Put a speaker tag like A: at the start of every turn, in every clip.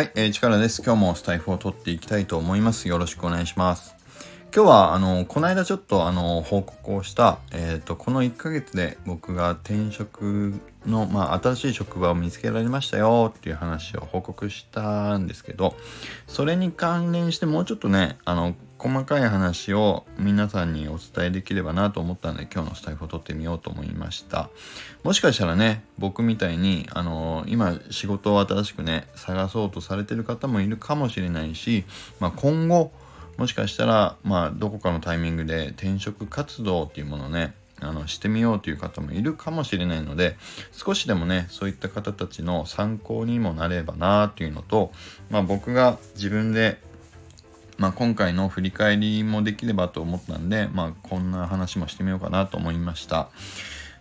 A: はい、えー、力です。今日もスタイフを撮っていきたいと思います。よろしくお願いします。今日は、あの、この間ちょっと、あの、報告をした、えっ、ー、と、この1ヶ月で僕が転職の、まあ、新しい職場を見つけられましたよっていう話を報告したんですけど、それに関連してもうちょっとね、あの、細かい話を皆さんにお伝えできればなと思ったので今日のスタイフを撮ってみようと思いました。もしかしたらね僕みたいにあの今仕事を新しくね探そうとされてる方もいるかもしれないし、まあ、今後もしかしたら、まあ、どこかのタイミングで転職活動っていうものをねあのしてみようという方もいるかもしれないので少しでもねそういった方たちの参考にもなればなっていうのと、まあ、僕が自分で、まあ、今回の振り返りもできればと思ったんで、まあ、こんな話もしてみようかなと思いました。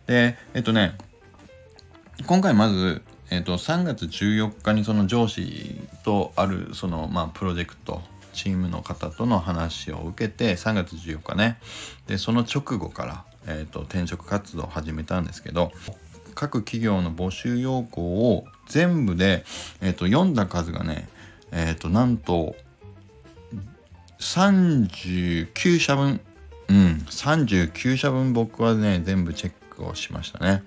A: でえっとね今回まずえっと、3月14日にその上司とあるその、まあ、プロジェクトチームの方との話を受けて3月14日ね。でその直後から、えーと、転職活動を始めたんですけど各企業の募集要項を全部で、えーと、読んだ数がねえっ、となんと39社分。うん。39社分僕はね全部チェックをしましたね。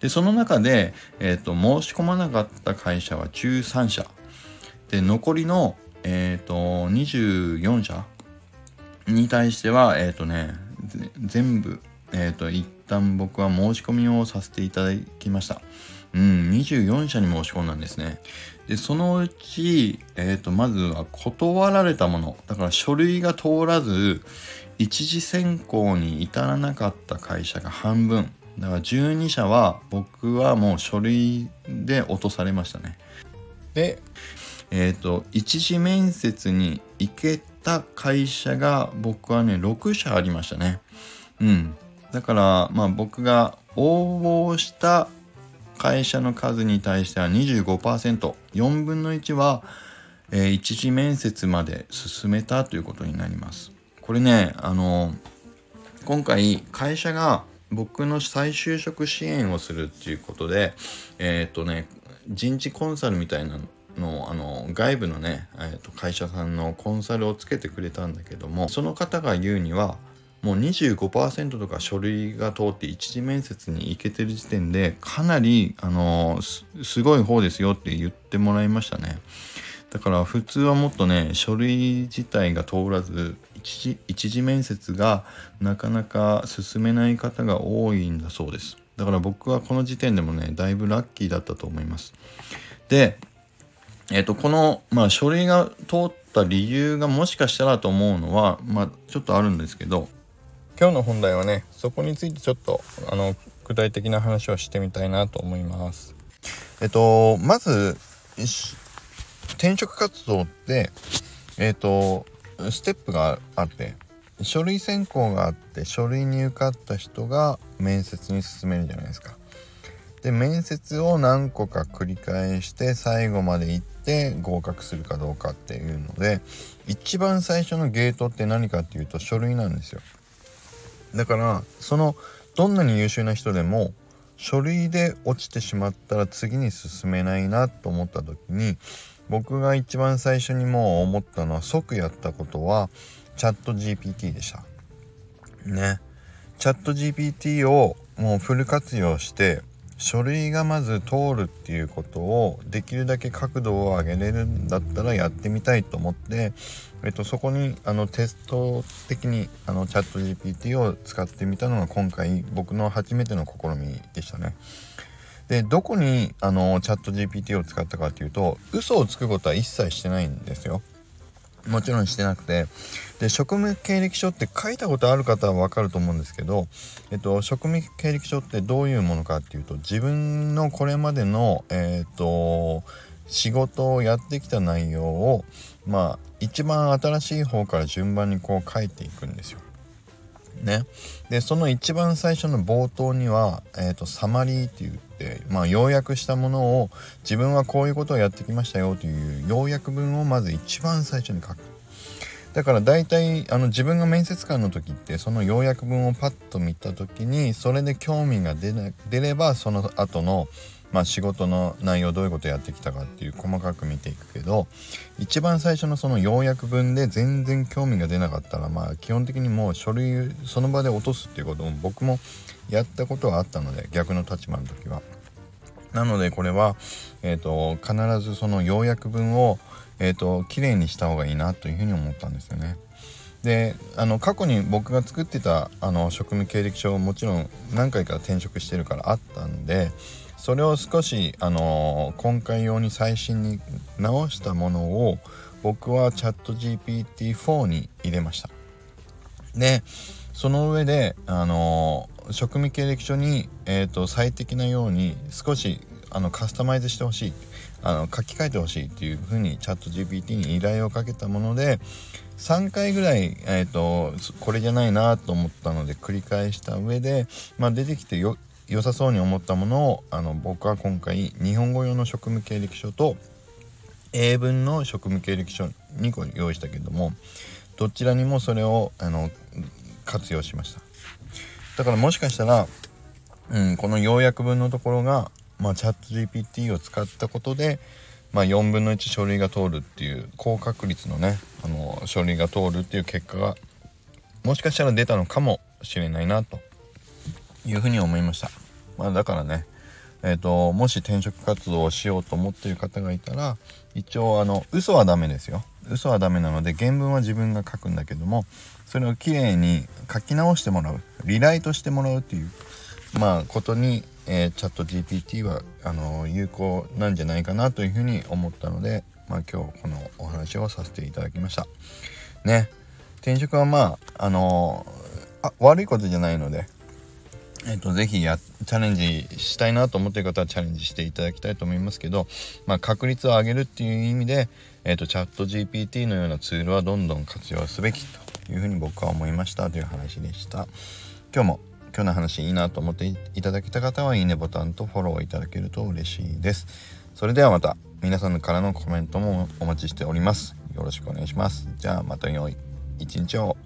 A: でその中で、えーと申し込まなかった会社は13社。で残りのえっ、ー、と、24社に対しては、えっ、ー、とね、全部、えっ、ー、と、一旦僕は申し込みをさせていただきました。うん、24社に申し込んだんですね。で、そのうち、えっ、と、まずは断られたもの。だから書類が通らず、一次選考に至らなかった会社が半分。だから12社は僕はもう書類で落とされましたね。で、えっ、ー、と、一次面接に行けた会社が僕はね、6社ありましたね。うん。だから、まあ僕が応募した会社の数に対しては25%、4分の1は、えー、一次面接まで進めたということになります。これね、あの、今回会社が僕の再就職支援をするっていうことで、えっ、ー、とね、人事コンサルみたいなのあの外部のね、えー、と会社さんのコンサルをつけてくれたんだけどもその方が言うにはもう25%とか書類が通って一次面接に行けてる時点でかなりあのすごい方ですよって言ってもらいましたね。だから普通はもっとね書類自体が通らず一次一次面接がなかなか進めない方が多いんだそうです。だから僕はこの時点でもねだいぶラッキーだったと思います。でえっ、と、この、まあ、書類が通った理由がもしかしたらと思うのは、まあ、ちょっとあるんですけど、今日の本題はね、そこについてちょっと、あの、具体的な話をしてみたいなと思います。えっと、まず、転職活動って、えっと、ステップがあって、書類選考があって書類に受かった人が面接に進めるじゃないですか。で面接を何個か繰り返して最後まで行って合格するかどうかっていうので一番最初のゲートって何かっていうと書類なんですよだからそのどんなに優秀な人でも書類で落ちてしまったら次に進めないなと思った時に僕が一番最初にもう思ったのは即やったことはチャット GPT でした。ね。チャット GPT をもうフル活用して書類がまず通るっていうことをできるだけ角度を上げれるんだったらやってみたいと思って、えっと、そこにあのテスト的にあのチャット GPT を使ってみたのが今回僕の初めての試みでしたね。でどこにあのチャット GPT を使ったかっていうと嘘をつくことは一切してないんですよ。もちろんしてなくてで職務経歴書って書いたことある方は分かると思うんですけど、えっと、職務経歴書ってどういうものかっていうと自分のこれまでの、えっと仕事をやってきた内容をまあ一番新しい方から順番にこう書いていくんですよ。ね。でその一番最初の冒頭には、えーと、サマリーって言って、まあ、要約したものを自分はこういうことをやってきましたよという要約文をまず一番最初に書く。だから大体あの自分が面接官の時ってその要約文をパッと見た時にそれで興味が出な出ればその後のまあ、仕事の内容どういうことやってきたかっていう細かく見ていくけど一番最初のその要約文で全然興味が出なかったらまあ基本的にもう書類その場で落とすっていうことも僕もやったことはあったので逆の立場の時は。なのでこれは、えーと、必ずその要約文を、えーと、きれいにした方がいいなというふうに思ったんですよね。であの過去に僕が作ってたあの職務経歴書もちろん何回か転職してるからあったんでそれを少し、あのー、今回用に最新に直したものを僕はチャット GPT-4 に入れました。でその上で、あのー、職務経歴書に、えーと、最適なように少しあのカスタマイズしてほしいあの書き換えてほしいっていうふうにチャット GPT に依頼をかけたもので3回ぐらい、えーと、これじゃないなと思ったので繰り返した上で、まあ、出てきてよ良さそうに思ったものをあの僕は今回日本語用の職務経歴書と英文の職務経歴書2個用意したけどもどちらにもそれをあの活用しました。だからもしかしたら、うん、この要約文のところが、まあ、チャット GPT を使ったことで、まあ、4分の1書類が通るっていう高確率のねあの書類が通るっていう結果がもしかしたら出たのかもしれないなというふうに思いました。まあ、だからね、えーと、もし転職活動をしようと思っている方がいたら一応あの嘘はダメですよ。嘘はダメなので原文は自分が書くんだけどもそれをきれいに書き直してもらう。リライトしてもらうっていうまあことに、えー、チャット GPT はあの有効なんじゃないかなというふうに思ったので、まあ、今日このお話をさせていただきました。ね。転職はまああのー、あ悪いことじゃないのでえっ、と、ぜひや、チャレンジしたいなと思っている方はチャレンジしていただきたいと思いますけど、まあ、確率を上げるっていう意味で、えっ、と、チャット GPT のようなツールはどんどん活用すべきというふうに僕は思いましたという話でした。今日も今日の話いいなと思っていただけた方はいいねボタンとフォローいただけると嬉しいです。それではまた皆さんからのコメントもお待ちしております。よろしくお願いします。じゃあまた良い一日を。